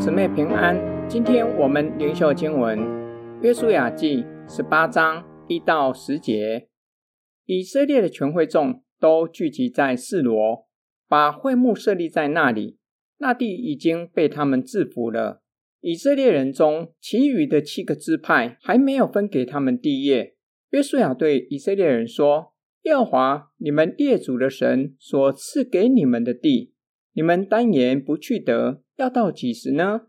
姊妹平安。今天我们灵修经文《约书亚记》十八章一到十节。以色列的全会众都聚集在示罗，把会幕设立在那里。那地已经被他们制服了。以色列人中其余的七个支派还没有分给他们地业。约书亚对以色列人说：“耶和华你们列祖的神所赐给你们的地，你们单言不去得。”要到几时呢？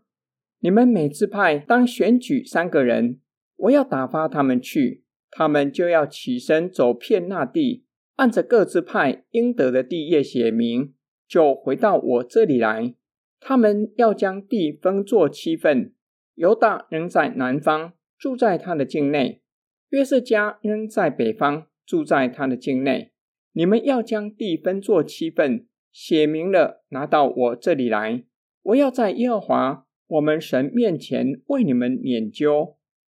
你们每支派当选举三个人，我要打发他们去，他们就要起身走遍那地，按着各自派应得的地业写明，就回到我这里来。他们要将地分作七份，犹大仍在南方，住在他的境内；约瑟家仍在北方，住在他的境内。你们要将地分作七份，写明了，拿到我这里来。我要在耶和华我们神面前为你们研究，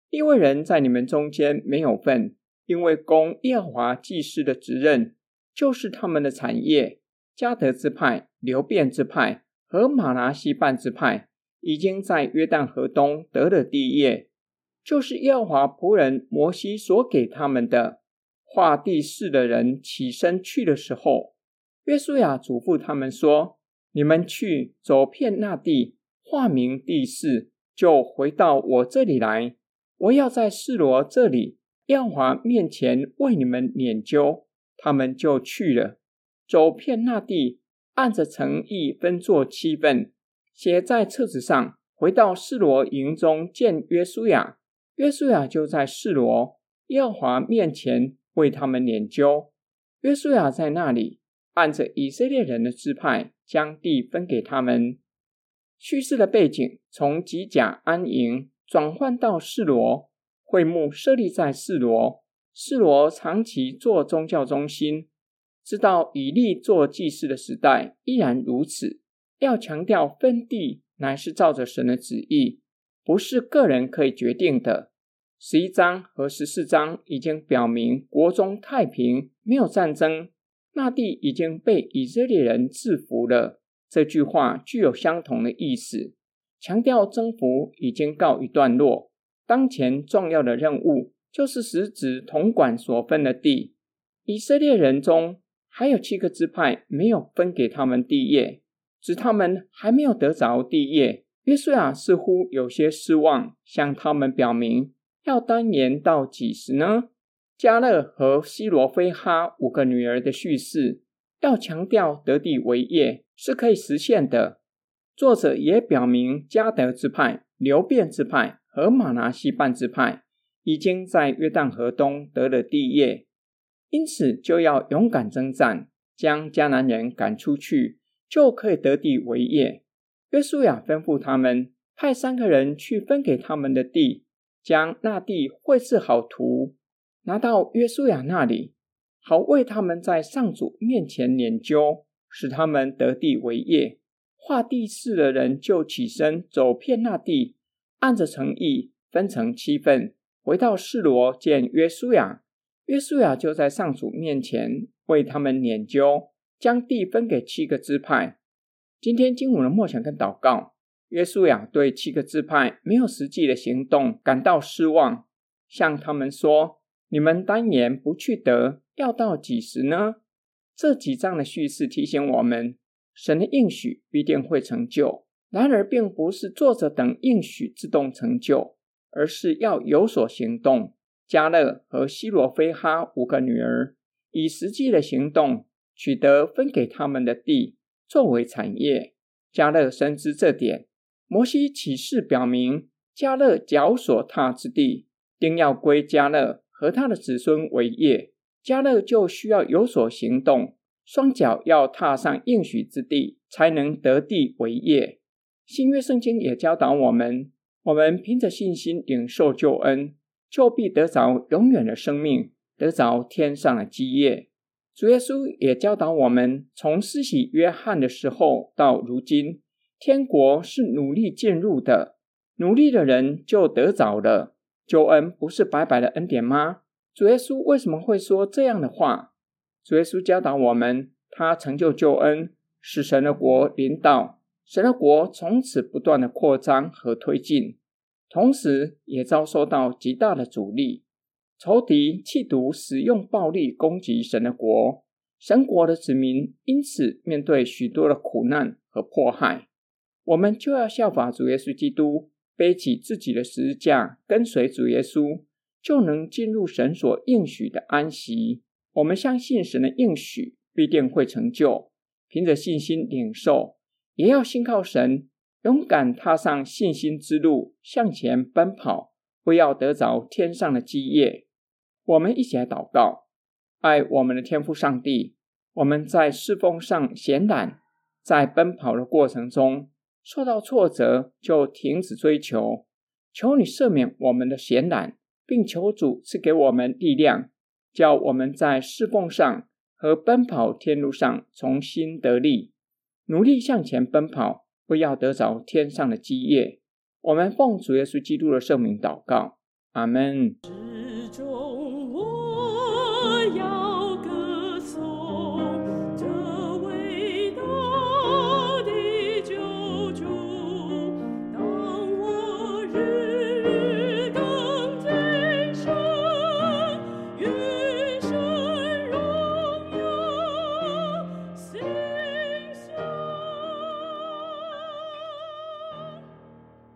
因为人在你们中间没有份，因为供耶和华祭司的职任就是他们的产业。迦得支派、流便支派和玛拿西半支派已经在约旦河东得了地业，就是耶和华仆人摩西所给他们的。画地势的人起身去的时候，约书亚嘱咐他们说。你们去走遍那地，化名地势，就回到我这里来。我要在示罗这里，耶和华面前为你们拈阄。他们就去了，走遍那地，按着诚意分作七份，写在册子上。回到示罗营中见约书亚，约书亚就在示罗耶和华面前为他们拈阄。约书亚在那里。按着以色列人的支派，将地分给他们。叙事的背景从吉甲安营转换到示罗，会幕设立在示罗。示罗长期做宗教中心，直到以利做祭司的时代依然如此。要强调分地乃是照着神的旨意，不是个人可以决定的。十一章和十四章已经表明国中太平，没有战争。那地已经被以色列人制服了。这句话具有相同的意思，强调征服已经告一段落。当前重要的任务就是使子统管所分的地。以色列人中还有七个支派没有分给他们地业，指他们还没有得着地业。约书亚似乎有些失望，向他们表明要单延到几时呢？迦勒和西罗非哈五个女儿的叙事，要强调得地为业是可以实现的。作者也表明，迦德之派、流变之派和玛拿西半之派已经在约旦河东得了地业，因此就要勇敢征战，将迦南人赶出去，就可以得地为业。约书亚吩咐他们派三个人去分给他们的地，将那地绘制好图。拿到约书亚那里，好为他们在上主面前研究，使他们得地为业。画地势的人就起身走遍那地，按着诚意分成七份，回到示罗见约书亚。约书亚就在上主面前为他们研究，将地分给七个支派。今天经文的默想跟祷告，约书亚对七个支派没有实际的行动感到失望，向他们说。你们单言不去得，要到几时呢？这几章的叙事提醒我们，神的应许必定会成就。然而，并不是坐着等应许自动成就，而是要有所行动。加勒和西罗非哈五个女儿，以实际的行动取得分给他们的地作为产业。加勒深知这点，摩西启示表明，加勒脚所踏之地，定要归加勒。和他的子孙为业，迦勒就需要有所行动，双脚要踏上应许之地，才能得地为业。新约圣经也教导我们，我们凭着信心领受救恩，就必得着永远的生命，得着天上的基业。主耶稣也教导我们，从施洗约翰的时候到如今，天国是努力进入的，努力的人就得着了。救恩不是白白的恩典吗？主耶稣为什么会说这样的话？主耶稣教导我们，他成就救恩，使神的国临到，神的国从此不断的扩张和推进，同时也遭受到极大的阻力。仇敌企图使用暴力攻击神的国，神国的子民因此面对许多的苦难和迫害。我们就要效法主耶稣基督，背起自己的十字架，跟随主耶稣，就能进入神所应许的安息。我们相信神的应许必定会成就，凭着信心领受，也要信靠神，勇敢踏上信心之路，向前奔跑，不要得着天上的基业。我们一起来祷告，爱我们的天父上帝。我们在侍奉上显懒，在奔跑的过程中受到挫折，就停止追求。求你赦免我们的闲懒，并求主赐给我们力量，叫我们在侍奉上和奔跑天路上重新得力，努力向前奔跑，不要得着天上的基业。我们奉主耶稣基督的圣名祷告，阿门。